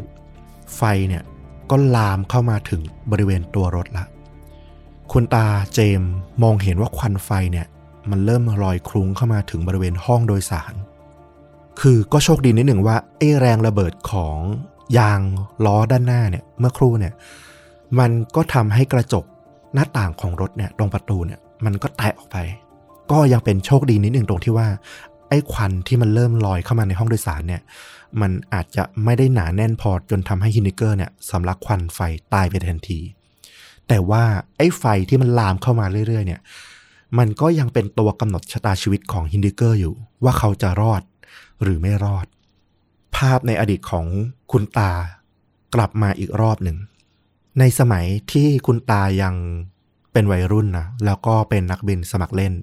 ไฟเนี่ยก็ลามเข้ามาถึงบริเวณตัวรถละ คุณตาเจมมองเห็นว่าควันไฟเนี่ยมันเริ่มลอยคลุ้งเข้ามาถึงบริเวณห้องโดยสาร คือก็โชคดีนิดหนึ่งว่าไอ้แรงระเบิดของยางล้อด้านหน้าเนี่ยเมื่อครู่เนี่ยมันก็ทำให้กระจกหน้าต่างของรถเนี่ยตรงประตูเนี่ยมันก็แตกออกไป ก็ยังเป็นโชคดีนิดหนึ่งตรงที่ว่า ไอ้ควันที่มันเริ่มลอยเข้ามาในห้องโดยสารเนี่ย มันอาจจะไม่ได้หนาแน่นพอจนทำให้ฮินิเกอร์เนี่ยสำลักควันไฟตายไปทันที แต่ว่าไอ้ไฟที่มันลามเข้ามาเรื่อยๆ เนี่ย มันก็ยังเป็นตัวกำหนดชะตาชีวิตของฮินดิเกอร์อยู่ ว่าเขาจะรอดหรือไม่รอด ภาพในอดีตของคุณตากลับมาอีกรอบหนึ่งในสมัยที่คุณตายัง เป็นวัยรุ่นนะแล้วก็เป็นนักบินสมัครเล่น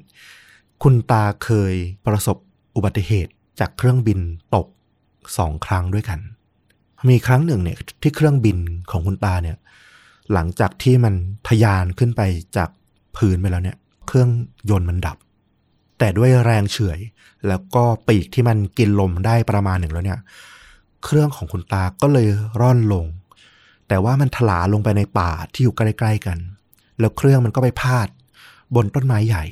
คุณตาเคยประสบอุบัติเหตุจากเครื่องบินตกสองครั้งด้วยกัน มีครั้งหนึ่งเนี่ยที่เครื่องบินของคุณตาเนี่ย หลังจากที่มันทะยานขึ้นไปจากพื้นไปแล้วเนี่ย เครื่องยนต์มันดับ แต่ด้วยแรงเฉื่อย แล้วก็ปีกที่มันกินลมได้ประมาณหนึ่งแล้วเนี่ย เครื่องของคุณตาก็เลยร่อนลง แต่ว่ามันถลาลงไปในป่าที่อยู่ใกล้ๆกัน แล้วเครื่องมันก็ไปพาด บนต้นไม้ใหญ่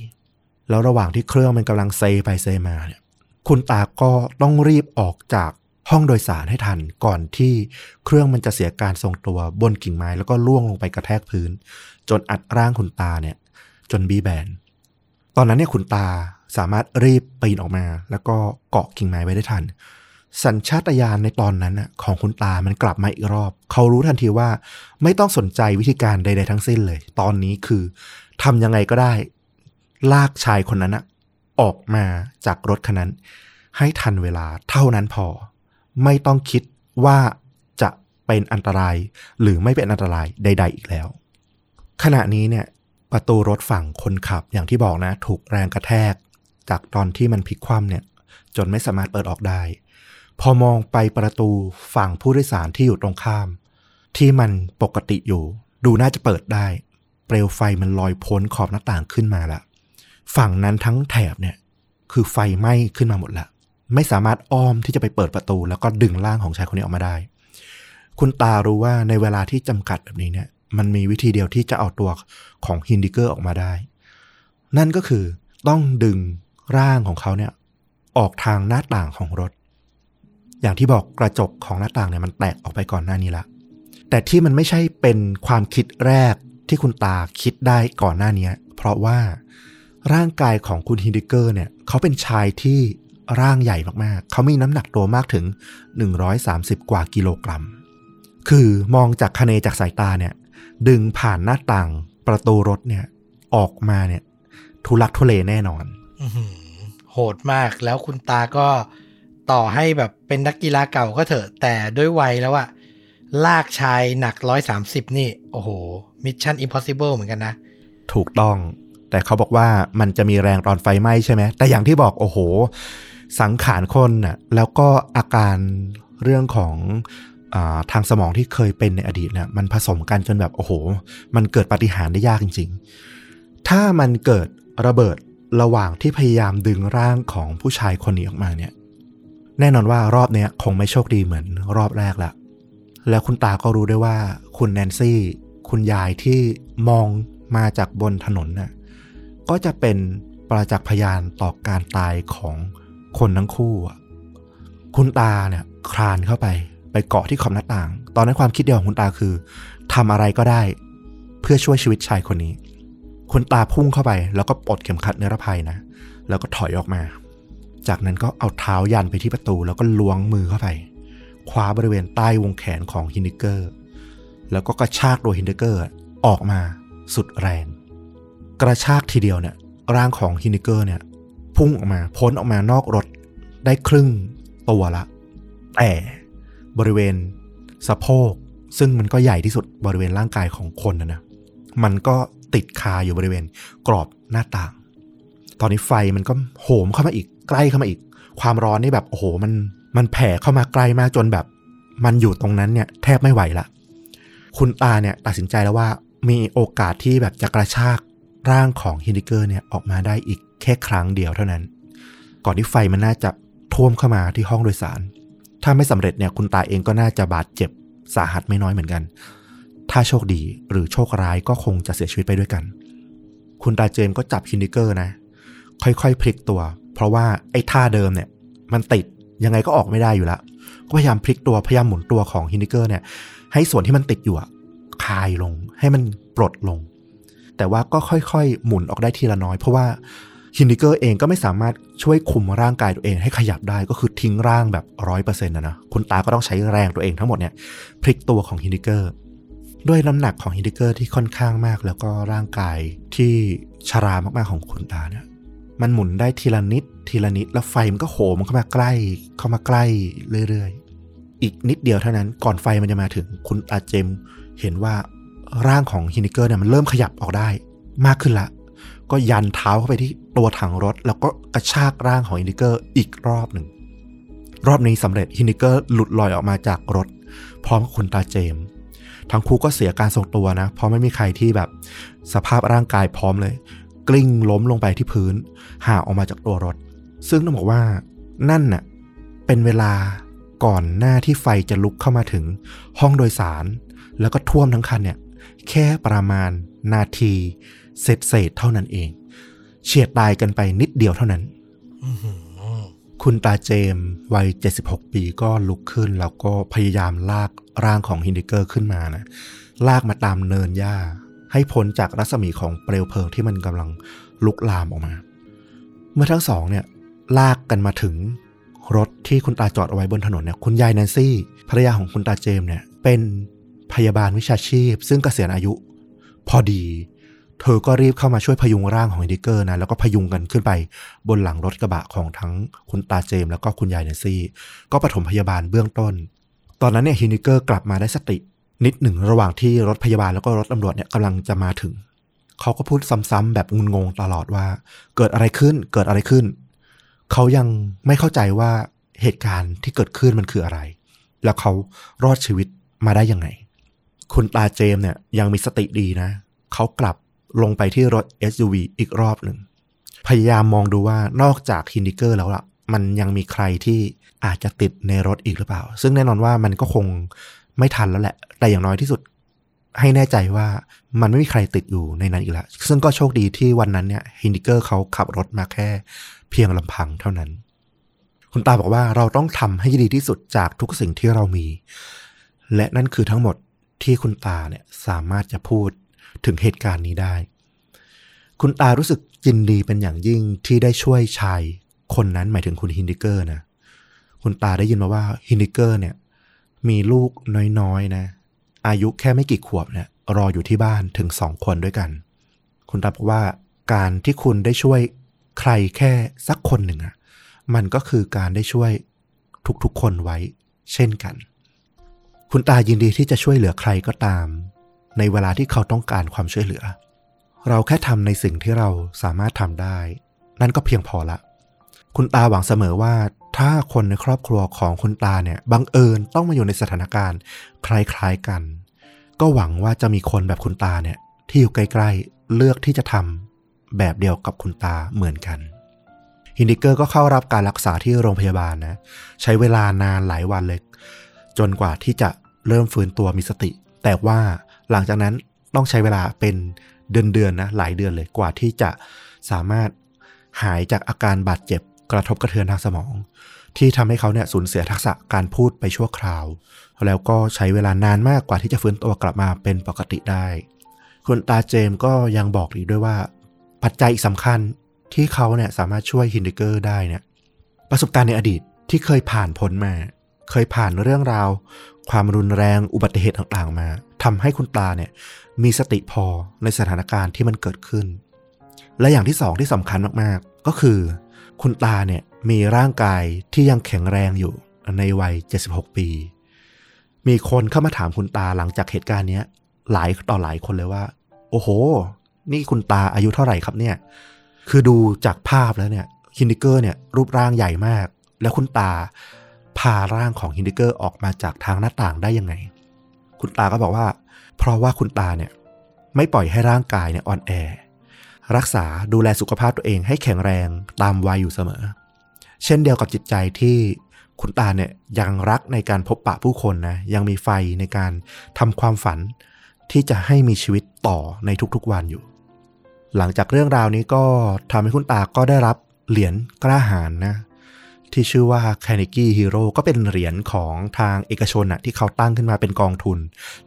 แล้วระหว่างที่เครื่องมันกำลังเซไปเซมาเนี่ยคุณตาก็ต้องรีบออกจากห้องโดยสารให้ทันก่อนที่เครื่องมันจะเสียการทรงตัวบนกิ่งไม้ แล้วก็ล่วงลงไปกระแทกพื้น จนอัดร่างคุณตาเนี่ย จนบีแบน ตอนนั้นเนี่ยคุณตาสามารถรีบปีนออกมา แล้วก็เกาะกิ่งไม้ไว้ได้ทัน สัญชาตญาณในตอนนั้นน่ะของคุณตามันกลับมาอีกรอบ เขารู้ทันทีว่าไม่ต้องสนใจวิธีการใด ๆ ทั้งสิ้นเลย ตอนนี้คือทำยังไงก็ได้ ลากชายคนนั้นน่ะออกมาจากรถคันนั้น ให้ทันเวลาเท่านั้นพอ ไม่ต้องคิดว่าจะเป็นอันตราย หรือไม่เป็นอันตรายใด ๆ อีกแล้ว ขณะนี้เนี่ย ประตูรถฝั่งคนขับอย่างที่บอกนะ ถูกแรงกระแทก จากตอนที่มันพลิกคว่ำเนี่ย จนไม่สามารถเปิดออกได้ พอมองไปประตูฝั่งผู้โดยสารที่อยู่ตรงข้าม ที่มันปกติอยู่ ดูน่าจะเปิดได้ เปลวไฟมันลอยพ้นขอบหน้าต่างขึ้นมาละฝั่งนั้นทั้งแถบเนี่ย คือไฟไหม้ขึ้นมาหมดละไม่สามารถอ้อมที่จะไปเปิดประตู แล้วก็ดึงร่างของชายคนนี้ออกมาได้ คุณตารู้ว่าในเวลาที่จำกัดแบบนี้เนี่ย มันมีวิธีเดียวที่จะเอาตัวของฮินดิเกอร์ออกมาได้ นั่นก็คือต้องดึงร่างของเขาเนี่ย ออกทางหน้าต่างของรถ อย่างที่บอกกระจกของหน้าต่างเนี่ยมันแตกออกไปก่อนหน้านี้ละแต่ที่มันไม่ใช่เป็นความคิดแรกที่คุณตาคิดได้ก่อนหน้านี้เพราะว่าร่างกายของคุณฮินดิเกอร์เนี่ยเขาเป็นชายที่ร่างใหญ่มากๆ เขามีน้ำหนักตัวมากถึง 130 กว่ากิโลกรัม คือมองจากคเนจากสายตาเนี่ย ดึงผ่านหน้าต่างประตูรถเนี่ย ออกมาเนี่ย ทุลักทุเลแน่นอนโหดมากแล้วคุณตาก็ ต่อให้แบบเป็นนักกีฬาเก่าก็เถอะ แต่ด้วยวัยแล้วอะลากชายหนักร้อยสามสิบนี่ โอ้โห mission impossible เหมือนกันนะ ถูกต้อง แต่เขาบอกว่ามันจะมีแรงตอนไฟไหม้ใช่ไหม แต่อย่างที่บอกโอ้โห สังขารคนน่ะแล้วก็อาการเรื่องของอาทางสมองที่เคยเป็นในอดีตเนี่ยมันผสมกันจนแบบโอ้โห มันเกิดปาฏิหาริย์ได้ยากจริง ๆ ถ้ามันเกิดระเบิดระหว่างที่พยายามดึงร่างของผู้ชายคนนี้ออกมาเนี่ย แน่นอนว่ารอบเนี้ยคงไม่โชคดีเหมือนรอบแรกละแล้วคุณตาก็รู้ได้ว่า คุณแนนซี่ คุณยายที่มองมาจากบนถนนน่ะก็จะเป็นประจักษ์พยานต่อการตายของคนทั้งคู่คุณตาเนี่ยคลานเข้าไป ไปเกาะที่ขอบหน้าต่าง ตอนนั้นความคิดเดียวของคุณตาคือทำอะไรก็ได้ เพื่อช่วยชีวิตชายคนนี้ คุณตาพุ่งเข้าไป แล้วก็ปลดเข็มขัดนิรภัยนะ แล้วก็ถอยออกมา จากนั้นก็เอาเท้ายันไปที่ประตูแล้วก็ล้วงมือเข้าไป คว้าบริเวณใต้วงแขนของฮินดิเกอร์ แล้วก็กระชากโดยฮินดิเกอร์ออกมาสุดแรง กระชากทีเดียวเนี่ย ร่างของฮินดิเกอร์เนี่ย พุ่งออกมาพ้นออกมานอกรถได้ครึ่งตัวละ แต่บริเวณสะโพกซึ่งมันก็ใหญ่ที่สุดบริเวณร่างกายของคนนะนะมันก็ติดคาอยู่บริเวณกรอบหน้าต่าง ตอนนี้ไฟมันก็โหมเข้ามาอีก ใกล้เข้ามาอีก ความร้อนนี่แบบโอ้โหมันมันแผ่เข้ามาใกล้มากจนแบบ มันอยู่ตรงนั้นเนี่ยแทบไม่ไหวละ คุณตาเนี่ยตัดสินใจแล้วว่ามีโอกาสที่แบบจะกระชากร่างของฮินดิเกอร์เนี่ยออกมาได้อีกแค่ครั้งเดียวเท่านั้น ก่อนที่ไฟมันน่าจะท่วมเข้ามาที่ห้องโดยสาร ถ้าไม่สำเร็จเนี่ยคุณตาเองก็น่าจะบาดเจ็บสาหัสไม่น้อยเหมือนกัน ถ้าโชคดีหรือโชคร้ายก็คงจะเสียชีวิตไปด้วยกัน คุณตาเจมก็จับฮินดิเกอร์นะ ค่อยๆพลิกตัว เพราะว่าไอ้ท่าเดิมเนี่ย มันติดยังไงก็ออกไม่ได้อยู่แล้วก็พยายามพลิกตัวพยายามหมุนตัวของฮินดิเกอร์เนี่ย ให้ส่วนที่มันติดอยู่คลายลง ให้มันปลดลง แต่ว่าก็ค่อยๆ หมุนออกได้ทีละน้อย เพราะว่าฮินดิเกอร์เองก็ไม่สามารถช่วยคุมร่างกายตัวเองให้ขยับได้ก็คือทิ้งร่างแบบร้อยเปอร์เซ็นต์นะนะคุณตาก็ต้องใช้แรงตัวเองทั้งหมดเนี่ยพลิกตัวของฮินดิเกอร์ด้วยน้ำหนักของฮินดิเกอร์ที่ค่อนข้างมาก แล้วก็ร่างกายที่ชรามากๆของคุณตาเนี่ย มันหมุนได้ทีละนิด ทีละนิด แล้วไฟมันก็โหมเข้ามาใกล้ เข้ามาใกล้เรื่อยๆ อีกนิดเดียวเท่านั้น ก่อนไฟมันจะมาถึงคุณตาเจมเห็นว่าร่างของฮินดิเกอร์เนี่ยมันเริ่มขยับออกได้ มากขึ้นละ ก็ยันเท้าเข้าไปที่ตัวถังรถ แล้วก็กระชากร่างของฮินดิเกอร์อีกรอบหนึ่ง รอบนี้สำเร็จฮินดิเกอร์หลุดลอยออกมาจากรถ พร้อมกับคุณตาเจมทั้งคู่ก็เสียการทรงตัวนะ เพราะไม่มีใครที่แบบสภาพร่างกายพร้อมเลย กลิ้งล้มลงไปที่พื้น ห่างออกมาจากตัวรถ ซึ่งต้องบอกว่านั่นน่ะเป็นเวลาก่อนหน้าที่ไฟจะลุกเข้ามาถึงห้องโดยสาร แล้วก็ท่วมทั้งคันเนี่ย แค่ประมาณนาทีเศษเศษๆเท่านั้นเอง เฉียดตายกันไปนิดเดียวเท่านั้นคุณตาเจมส์วัย 76 ปีก็ลุกขึ้น แล้วก็พยายามลากร่างของฮินดิเกอร์ขึ้นมานะ ลากมาตามเนินหญ้า ให้พ้นจากรัศมีของเปลวเพลิงที่มันกำลังลุกลามออกมา เมื่อทั้งสองเนี่ยลากกันมาถึงรถที่คุณตาจอดเอาไว้บนถนนเนี่ยคุณยายแนนซี่ภรรยาของคุณตาเจมเนี่ยเป็นพยาบาลวิชาชีพ ซึ่งเกษียณอายุ พอดี เธอก็รีบเข้ามาช่วยพยุงร่างของฮินดิเกอร์นะแล้วก็พยุงกันขึ้นไปบนหลังรถกระบะของทั้งคุณตาเจม แล้วก็คุณยายแนนซี่ ก็ปฐมพยาบาลเบื้องต้น ตอนนั้นเนี่ยฮินดิเกอร์กลับมาได้สติ นิดหนึ่งระหว่างที่รถพยาบาลแล้วก็รถตำรวจเนี่ยกำลังจะมาถึง เขาก็พูดซ้ำๆแบบงุนงงตลอดว่า เกิดอะไรขึ้นเกิดอะไรขึ้น เขายังไม่เข้าใจว่าเหตุการณ์ที่เกิดขึ้นมันคืออะไร แล้วเขารอดชีวิตมาได้ยังไง คุณตาเจมส์เนี่ยยังมีสติดีนะ เขากลับลงไปที่รถ SUV อีกรอบหนึ่ง พยายามมองดูว่านอกจากฮินดิเกอร์แล้วล่ะ มันยังมีใครที่อาจจะติดในรถอีกหรือเปล่า ซึ่งแน่นอนว่ามันก็คง ไม่ทันแล้วแหละ แต่อย่างน้อยที่สุด ให้แน่ใจว่ามันไม่มีใครติดอยู่ในนั้นอีกแล้ว ซึ่งก็โชคดีที่วันนั้นเนี่ยฮินดิเกอร์เขาขับรถมาแค่ เพียงลำพังเท่านั้น คุณตาบอกว่าเราต้องทำให้ดีที่สุดจากทุกสิ่งที่เรามี และนั่นคือทั้งหมดที่คุณตาเนี่ยสามารถจะพูดถึงเหตุการณ์นี้ได้ คุณตารู้สึกยินดีเป็นอย่างยิ่งที่ได้ช่วยชายคนนั้นหมายถึงคุณฮินดิเกอร์นะ คุณตาได้ยินมาว่าฮินดิเกอร์เนี่ย มีลูกน้อยๆนะอายุแค่ไม่กี่ขวบเนี่ยรออยู่ที่บ้านถึงสองคนด้วยกัน คุณตาบอกว่าการที่คุณได้ช่วยใครแค่สักคนหนึ่งอะมันก็คือการได้ช่วยทุกๆคนไว้ เช่นกัน คุณตายินดีที่จะช่วยเหลือใครก็ตาม ในเวลาที่เขาต้องการความช่วยเหลือ เราแค่ทำในสิ่งที่เราสามารถทำได้ นั่นก็เพียงพอละ คุณตาหวังเสมอว่า ถ้าคนในครอบครัวของคุณตาเนี่ยบังเอิญต้องมาอยู่ในสถานการณ์ คล้ายๆกัน ก็หวังว่าจะมีคนแบบคุณตาเนี่ยที่อยู่ใกล้ๆเลือกที่จะทำแบบเดียวกับคุณตาเหมือนกันฮินดิเกอร์ก็เข้ารับการรักษาที่โรงพยาบาลนะใช้เวลานานหลายวันเลย จนกว่าที่จะเริ่มฟื้นตัวมีสติ แต่ว่าหลังจากนั้นต้องใช้เวลาเป็นเดือนๆนะหลายเดือนเลยกว่าที่จะสามารถหายจากอาการบาดเจ็บ กระทบกระเทือนทางสมอง ที่ทำให้เขาเนี่ยสูญเสียทักษะการพูดไปชั่วคราว แล้วก็ใช้เวลานานมากกว่าที่จะฟื้นตัวกลับมาเป็นปกติได้ คุณตาเจมส์ก็ยังบอกอีกด้วยว่า ปัจจัยอีกสำคัญที่เขาเนี่ยสามารถช่วยฮินดิเกอร์ได้เนี่ยประสบการณ์ในอดีตที่เคยผ่านพ้นมา เคยผ่านเรื่องราว ความรุนแรงอุบัติเหตุต่างๆมาทำให้คุณตาเนี่ยมีสติพอในสถานการณ์ที่มันเกิดขึ้น และอย่างที่สองที่สำคัญมากๆ ก็คือ คุณตาเนี่ยมีร่างกายที่ยังแข็งแรงอยู่ในวัย 76 ปี มีคนเข้ามาถามคุณตาหลังจากเหตุการณ์เนี้ยหลายต่อหลายคนเลยว่า โอ้โห นี่คุณตาอายุเท่าไหร่ครับเนี่ย คือดูจากภาพแล้วเนี่ยฮินดิเกอร์เนี่ยรูปร่างใหญ่มาก แล้วคุณตาพาร่างของฮินดิเกอร์ออกมาจากทางหน้าต่างได้ยังไง คุณตาก็บอกว่า เพราะว่าคุณตาเนี่ยไม่ปล่อยให้ร่างกายเนี่ยอ่อนแอ รักษาดูแลสุขภาพตัวเองให้แข็งแรงตามวัยอยู่เสมอ เช่นเดียวกับจิตใจที่คุณตาเนี่ยยังรักในการพบปะผู้คนนะยังมีไฟในการทำความฝัน ที่จะให้มีชีวิตต่อในทุกๆวันอยู่ หลังจากเรื่องราวนี้ก็ทำให้คุณตาก็ได้รับเหรียญกล้าหาญนะที่ชื่อว่า Carnegie Hero ก็เป็นเหรียญของทางเอกชนนะที่เขาตั้งขึ้นมาเป็นกองทุน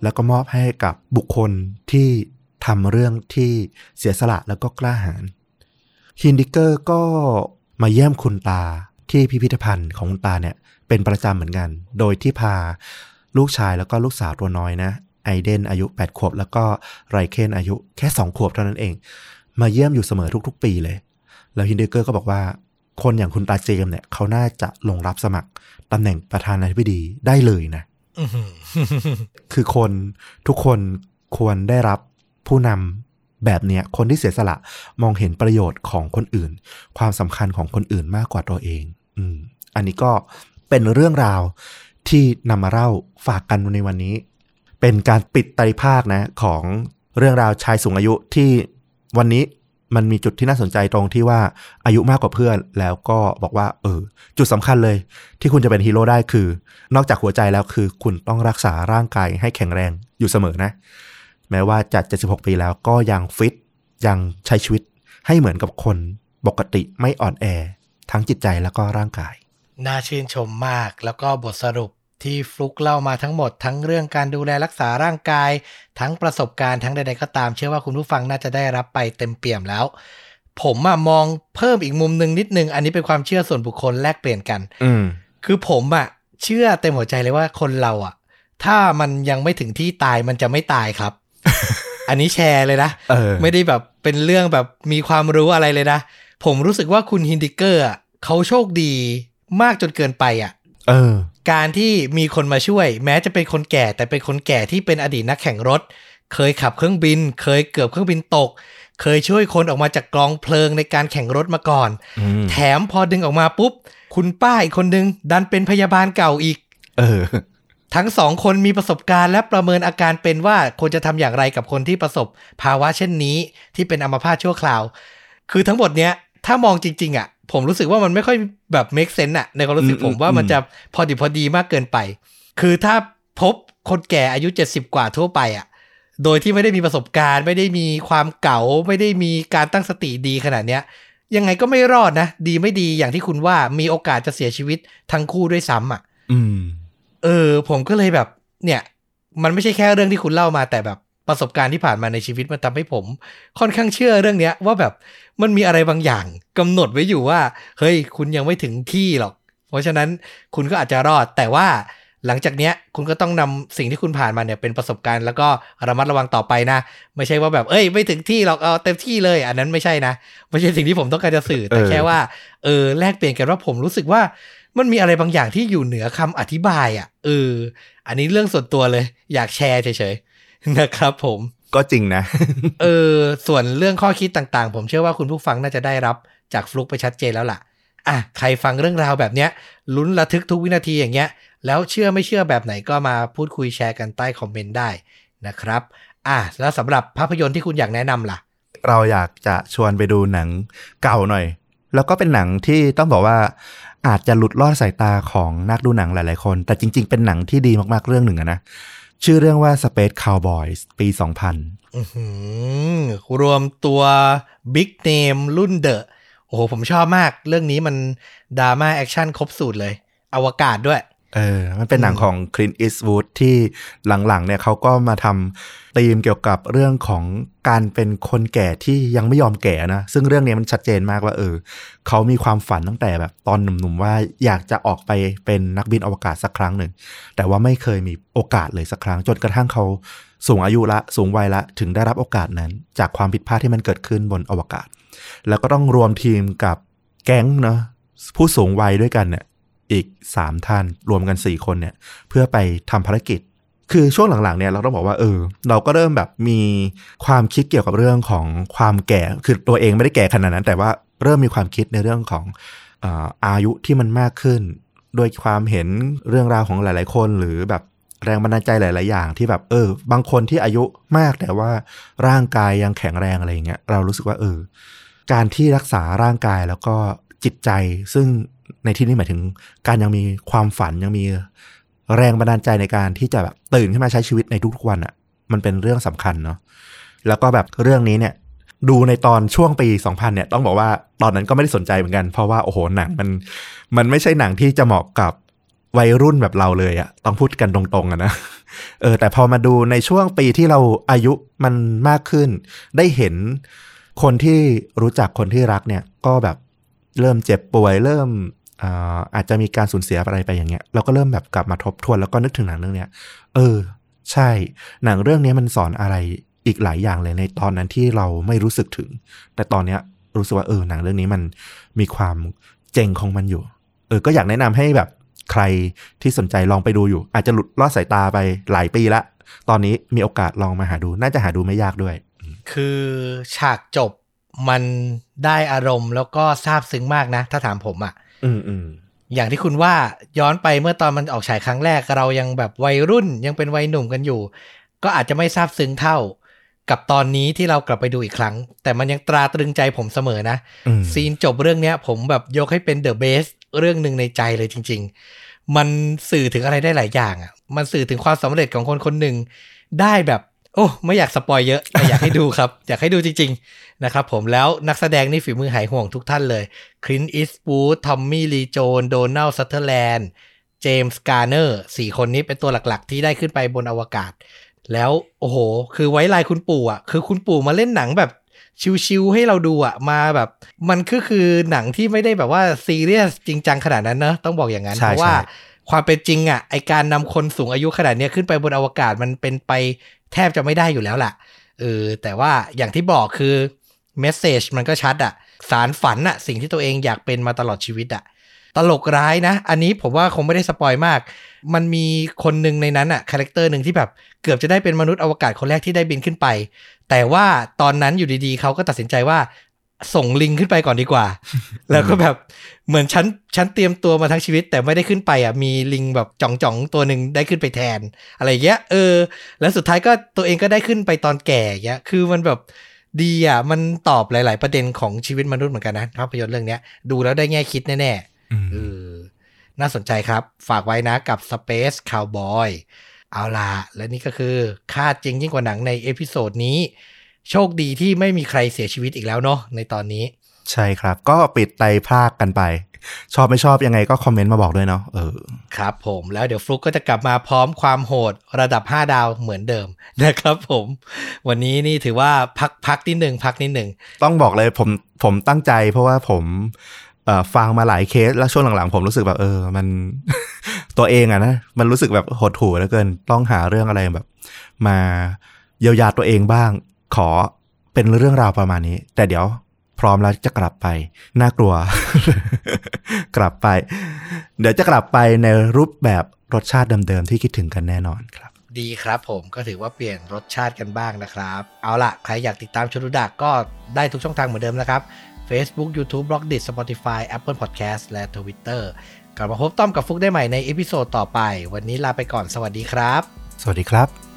แล้วก็มอบให้กับบุคคลที่ ทำเรื่องที่เสียสละแล้วก็กล้าหาญฮินดิเกอร์ก็มาเยี่ยมคุณตาที่พิพิธภัณฑ์ของคุณตาเนี่ยเป็นประจำเหมือนกัน โดยที่พาลูกชายแล้วก็ลูกสาวตัวน้อยนะ ไอเดนอายุ 8 ขวบ แล้วก็ไรเคนอายุแค่ 2 ขวบเท่านั้นเอง มาเยี่ยมอยู่เสมอทุก ๆ ปีเลย แล้วฮินดิเกอร์ก็บอกว่า คนอย่างคุณตาเจมส์เนี่ยเขาน่าจะลงรับสมัครตำแหน่งประธานาธิบดีได้เลยนะอื้อหือคือคนทุกคนควรได้รับ ผู้นำแบบเนี้ยคนที่เสียสละมองเห็นประโยชน์ของคนอื่น ความสำคัญของคนอื่นมากกว่าตัวเอง อืม อันนี้ก็เป็นเรื่องราวที่นำมาเล่าฝากกันในวันนี้ เป็นการปิดไตรภาคนะของเรื่องราวชายสูงอายุที่วันนี้มันมีจุดที่น่าสนใจตรงที่ว่าอายุมากกว่าเพื่อน แล้วก็บอกว่า เออ จุดสำคัญเลย ที่คุณจะเป็นฮีโร่ได้คือ นอกจากหัวใจแล้วคือ คุณต้องรักษาร่างกายให้แข็งแรงอยู่เสมอนะ แม้ว่าจะ 76 ปีแล้วก็ยังฟิตยังใช้ชีวิตให้เหมือนกับคนปกติไม่อ่อนแอ ทั้งจิตใจแล้วก็ร่างกาย น่าชื่นชมมากแล้วก็บทสรุปที่ฟลุกเล่ามาทั้งหมด ทั้งเรื่องการดูแลรักษาร่างกาย ทั้งประสบการณ์ทั้งใดๆก็ตาม เชื่อว่าคุณผู้ฟังน่าจะได้รับไปเต็มเปี่ยมแล้ว ผมอะมองเพิ่มอีกมุมหนึ่งนิดนึง อันนี้เป็นความเชื่อส่วนบุคคลแลกเปลี่ยนกัน อืมคือผมอะเชื่อเต็มหัวใจเลยว่าคนเราอะถ้ามันยังไม่ถึงที่ตายมันจะไม่ตายครับ อันนี้แชร์เลยนะเออไม่ได้แบบเป็นเรื่องแบบมีความรู้อะไรเลยนะ ผมรู้สึกว่าคุณฮินดิเกอร์อะเขาโชคดีมากจนเกินไปอะเออการที่มีคนมาช่วย แม้จะเป็นคนแก่แต่เป็นคนแก่ที่เป็นอดีตนักแข่งรถ เคยขับเครื่องบิน เคยเกือบเครื่องบินตก เคยช่วยคนออกมาจากกองเพลิงในการแข่งรถมาก่อนอืมแถมพอดึงออกมาปุ๊บ คุณป้าอีกคนนึงดันเป็นพยาบาลเก่าอีก เออ ทั้งสองคนมีประสบการณ์และประเมินอาการเป็นว่าควรจะทำอย่างไรกับคนที่ประสบภาวะเช่นนี้ ที่เป็นอัมพาตชั่วคราว คือทั้งหมดเนี้ยถ้ามองจริง ๆอะ ผมรู้สึกว่ามันไม่ค่อยแบบ make sense อะในความรู้สึกผมว่ามันจะพอดีพอดีมากเกินไป คือถ้าพบคนแก่อายุ 70 กว่าทั่วไปอะโดยที่ไม่ได้มีประสบการณ์ ไม่ได้มีความเก่า ไม่ได้มีการตั้งสติดีขนาดเนี้ยยังไงก็ไม่รอดนะ ดีไม่ดีอย่างที่คุณว่ามีโอกาสจะเสียชีวิตทั้งคู่ด้วยซ้ำอะอืม เออ ผมก็เลยแบบ เนี่ย มันไม่ใช่แค่เรื่องที่คุณเล่ามาแต่แบบประสบการณ์ที่ผ่านมาในชีวิตมันทำให้ผม ค่อนข้างเชื่อเรื่องเนี้ย ว่าแบบมันมีอะไรบางอย่างกำหนดไว้อยู่ว่า เฮ้ย คุณยังไม่ถึงที่หรอก เพราะฉะนั้นคุณก็อาจจะรอด แต่ว่าหลังจากเนี้ยคุณก็ต้องนำสิ่งที่คุณผ่านมาเนี่ยเป็นประสบการณ์แล้วก็ระมัดระวังต่อไปนะ ไม่ใช่ว่าแบบเอ้ย ไม่ถึงที่หรอกเอาเต็มที่เลย อันนั้นไม่ใช่นะไม่ใช่สิ่งที่ผมต้องการจะสื่อ แต่แค่ว่าเออแลกเปลี่ยนกันว่าผมรู้สึกว่า มันมีอะไรบางอย่างที่อยู่เหนือคำอธิบายอะเอออันนี้เรื่องส่วนตัวเลย อยากแชร์เฉยๆนะครับผมก็จริงนะ เออ ส่วนเรื่องข้อคิดต่างๆ ผมเชื่อว่าคุณผู้ฟังน่าจะได้รับจากฟลุกไปชัดเจนแล้วล่ะ อะ ใครฟังเรื่องราวแบบเนี้ย ลุ้นระทึกทุกวินาทีอย่างเงี้ย แล้วเชื่อไม่เชื่อแบบไหนก็มาพูดคุยแชร์กันใต้คอมเมนต์ได้นะครับ อะ แล้วสำหรับภาพยนตร์ที่คุณอยากแนะนำล่ะ เราอยากจะชวนไปดูหนังเก่าหน่อย แล้วก็เป็นหนังที่ต้องบอกว่า อาจจะหลุดลอดสายตาของนักดูหนังหลาย ๆ คน แต่จริง ๆ เป็นหนังที่ดีมากๆเรื่องหนึ่งนะ ชื่อเรื่องว่า Space Cowboys ปี 2000รวมตัว big name รุ่นเดอะโอ้โห ผมชอบมาก เรื่องนี้มันดราม่าแอคชั่นครบสูตรเลย อวกาศด้วย เออ มันเป็นหนังอืมของคลินต์อีส w ูดที่หลังๆ เนี่ยเขาก็มาทำธีมเกี่ยวกับเรื่องของการเป็นคนแก่ที่ยังไม่ยอมแก่นะ ซึ่งเรื่องนี้มันชัดเจนมากว่าเออเขามีความฝันตั้งแต่แบบตอนหนุ่มๆว่าอยากจะออกไปเป็นนักบินอวกาศสักครั้งหนึ่ง แต่ว่าไม่เคยมีโอกาสเลยสักครั้ง จนกระทั่งเขาสูงอายุละสูงวัยละถึงได้รับโอกาสนั้น จากความผิดพลาดที่มันเกิดขึ้นบนอวกาศ แล้วก็ต้องรวมทีมกับแก๊งเนาะผู้สูงวัยด้วยกันเนี่ย อีก 3 ท่าน รวมกัน 4 คนเนี่ยเพื่อไปทำภารกิจ คือช่วงหลังๆเนี่ยเราต้องบอกว่าเออเราก็เริ่มแบบมีความคิดเกี่ยวกับเรื่องของความแก่ คือตัวเองไม่ได้แก่ขนาดนั้น แต่ว่าเริ่มมีความคิดในเรื่องของอาอายุที่มันมากขึ้น โดยความเห็นเรื่องราวของหลาย ๆ คนหรือแบบแรงบันดาลใจหลาย ๆ อย่างที่แบบเออ บางคนที่อายุมากแต่ว่าร่างกายยังแข็งแรงอะไรอย่างเงี้ยเรารู้สึกว่าเออ การที่รักษาร่างกายแล้วก็จิตใจซึ่ง ในที่นี้หมายถึงการยังมีความฝันยังมีแรงบันดาลใจในการที่จะแบบตื่นขึ้นมาใช้ชีวิตในทุกๆวันอะ่ะ มันเป็นเรื่องสำคัญเนาะแล้วก็แบบเรื่องนี้เนี่ย ดูในตอนช่วงปี 2000 เนี่ย ต้องบอกว่าตอนนั้นก็ไม่ได้สนใจเหมือนกัน เพราะว่าโอ้โหหนังมันมันไม่ใช่หนังที่จะเหมาะกับวัยรุ่นแบบเราเลยอะต้องพูดกันตรงๆอะนะเออแต่พอมาดูในช่วงปีที่เราอายุมันมากขึ้น ได้เห็นคนที่รู้จักคนที่รักเนี่ย ก็แบบเริ่มเจ็บป่วยเริ่ม อาจจะมีการสูญเสียอะไรไปอย่างเงี้ยเราก็เริ่มแบบกลับมาทบทวนแล้วก็นึกถึงหนังเรื่องเนี้ย เออ ใช่ หนังเรื่องนี้มันสอนอะไรอีกหลายอย่างเลยในตอนนั้นที่เราไม่รู้สึกถึง แต่ตอนเนี้ยรู้สึกว่าเออหนังเรื่องนี้มันมีความเจ๋งของมันอยู่ เออ ก็อยากแนะนำให้แบบใครที่สนใจลองไปดูอยู่ อาจจะหลุดลอดสายตาไปหลายปีละ ตอนนี้มีโอกาสลองมาหาดู น่าจะหาดูไม่ยากด้วย คือฉากจบมันได้อารมณ์แล้วก็ซาบซึ้งมากนะ ถ้าถามผมอะ่ะ อืมอืมอย่างที่คุณว่าย้อนไปเมื่อตอนมันออกฉายครั้งแรกเรายังแบบวัยรุ่นยังเป็นวัยหนุ่มกันอยู่ ก็อาจจะไม่ซาบซึ้งเท่า กับตอนนี้ที่เรากลับไปดูอีกครั้ง แต่มันยังตราตรึงใจผมเสมอนะอืมซีนจบเรื่องเนี้ย ผมแบบยกให้เป็นเดอะเบสเรื่องหนึ่งในใจเลยจริง ๆ มันสื่อถึงอะไรได้หลายอย่างอะ่ะ มันสื่อถึงความสำเร็จของคนคนหนึ่งได้แบบ โอ้ไม่อยาก spoil เยอะแต่อยากให้ดูครับ อยากให้ดูจริง ๆ นะครับผมแล้วนักแสดงนี่ฝีมือหายห่วงทุกท่านเลยคลินต์ อีสต์วูด ทอมมี่ลีโจนส์ โดนัลด์ซัตเทอร์แลนด์เจมส์การ์เนอร์สี่คนนี้เป็นตัวหลักๆ ที่ได้ขึ้นไปบนอวกาศ แล้วโอ้โห คือไว้ลายคุณปู่อะคือคุณปู่มาเล่นหนังแบบชิวๆให้เราดูอะมาแบบ มันก็คือหนังที่ไม่ได้แบบว่าซีเรียสจริงจังขนาดนั้นเนอะต้องบอกอย่างนั้นใช่เพราะว่าใช่ความเป็นจริงอะไอการนำคนสูงอายุขนาดเนี้ยขึ้นไปบนอวกาศมันเป็นไป แทบจะไม่ได้อยู่แล้วล่ะเออแต่ว่าอย่างที่บอกคือ message มันก็ชัดอะสานฝันอะสิ่งที่ตัวเองอยากเป็นมาตลอดชีวิตอะตลกร้ายนะ อันนี้ผมว่าคงไม่ได้ spoil มาก มันมีคนหนึ่งในนั้นอะ character หนึ่งที่แบบเกือบจะได้เป็นมนุษย์อวกาศคนแรกที่ได้บินขึ้นไป แต่ว่าตอนนั้นอยู่ดีๆ เขาก็ตัดสินใจว่า ส่งลิงขึ้นไปก่อนดีกว่า แล้วก็แบบเหมือนฉันฉันเตรียมตัวมาทั้งชีวิต แต่ไม่ได้ขึ้นไปอะมีลิงแบบจ่องๆตัวหนึ่งได้ขึ้นไปแทน อะไรอย่างเงี้ยเออ แล้วสุดท้ายก็ตัวเองก็ได้ขึ้นไปตอนแก่อย่างเงี้ยคือมันแบบดีอะมันตอบหลาย ๆ ประเด็นของชีวิตมนุษย์เหมือนกันนะภาพยนตร์เรื่องเนี้ยดูแล้วได้แง่คิดแน่ๆอืมเออน่าสนใจครับ ฝากไว้นะกับ Space Cowboy เอาล่ะและนี่ก็คือฆาตจริงยิ่งกว่าหนังใน episode นี้ โชคดีที่ไม่มีใครเสียชีวิตอีกแล้วเนาะในตอนนี้ ใช่ครับ ก็ปิดไตรภาคกันไป ชอบไม่ชอบยังไงก็คอมเมนต์มาบอกด้วยเนาะเออครับผมแล้วเดี๋ยวฟลุกก็จะกลับมาพร้อมความโหดระดับ 5 ดาวเหมือนเดิมนะครับผม วันนี้นี่ถือว่าพักพักนิดหนึ่งพักนิดหนึ่งต้องบอกเลยผมผมตั้งใจเพราะว่าผมเอ่อฟังมาหลายเคสแล้วช่วงหลังๆ ผมรู้สึกแบบเออ มันตัวเองอะนะมันรู้สึกแบบหดหู่เหลือเกิน ต้องหาเรื่องอะไรแบบ มาเยียวยาตัวเองบ้าง ขอเป็นเรื่องราวประมาณนี้ แต่เดี๋ยวพร้อมแล้วจะกลับไป น่ากลัว กลับไป เดี๋ยวจะกลับไปในรูปแบบรสชาติเดิมๆที่คิดถึงกันแน่นอนครับ ดีครับผมก็ถือว่าเปลี่ยนรสชาติกันบ้างนะครับ เอาล่ะ ใครอยากติดตามชนุดักก็ได้ทุกช่องทางเหมือนเดิมนะครับ Facebook YouTube b l o g d i t Spotify Apple Podcast และ Twitter กลับมาพบต้อมกับฟุกได้ใหม่ในเอพิโซดต่อไป วันนี้ลาไปก่อนสวัสดีครับ สวัสดีครับ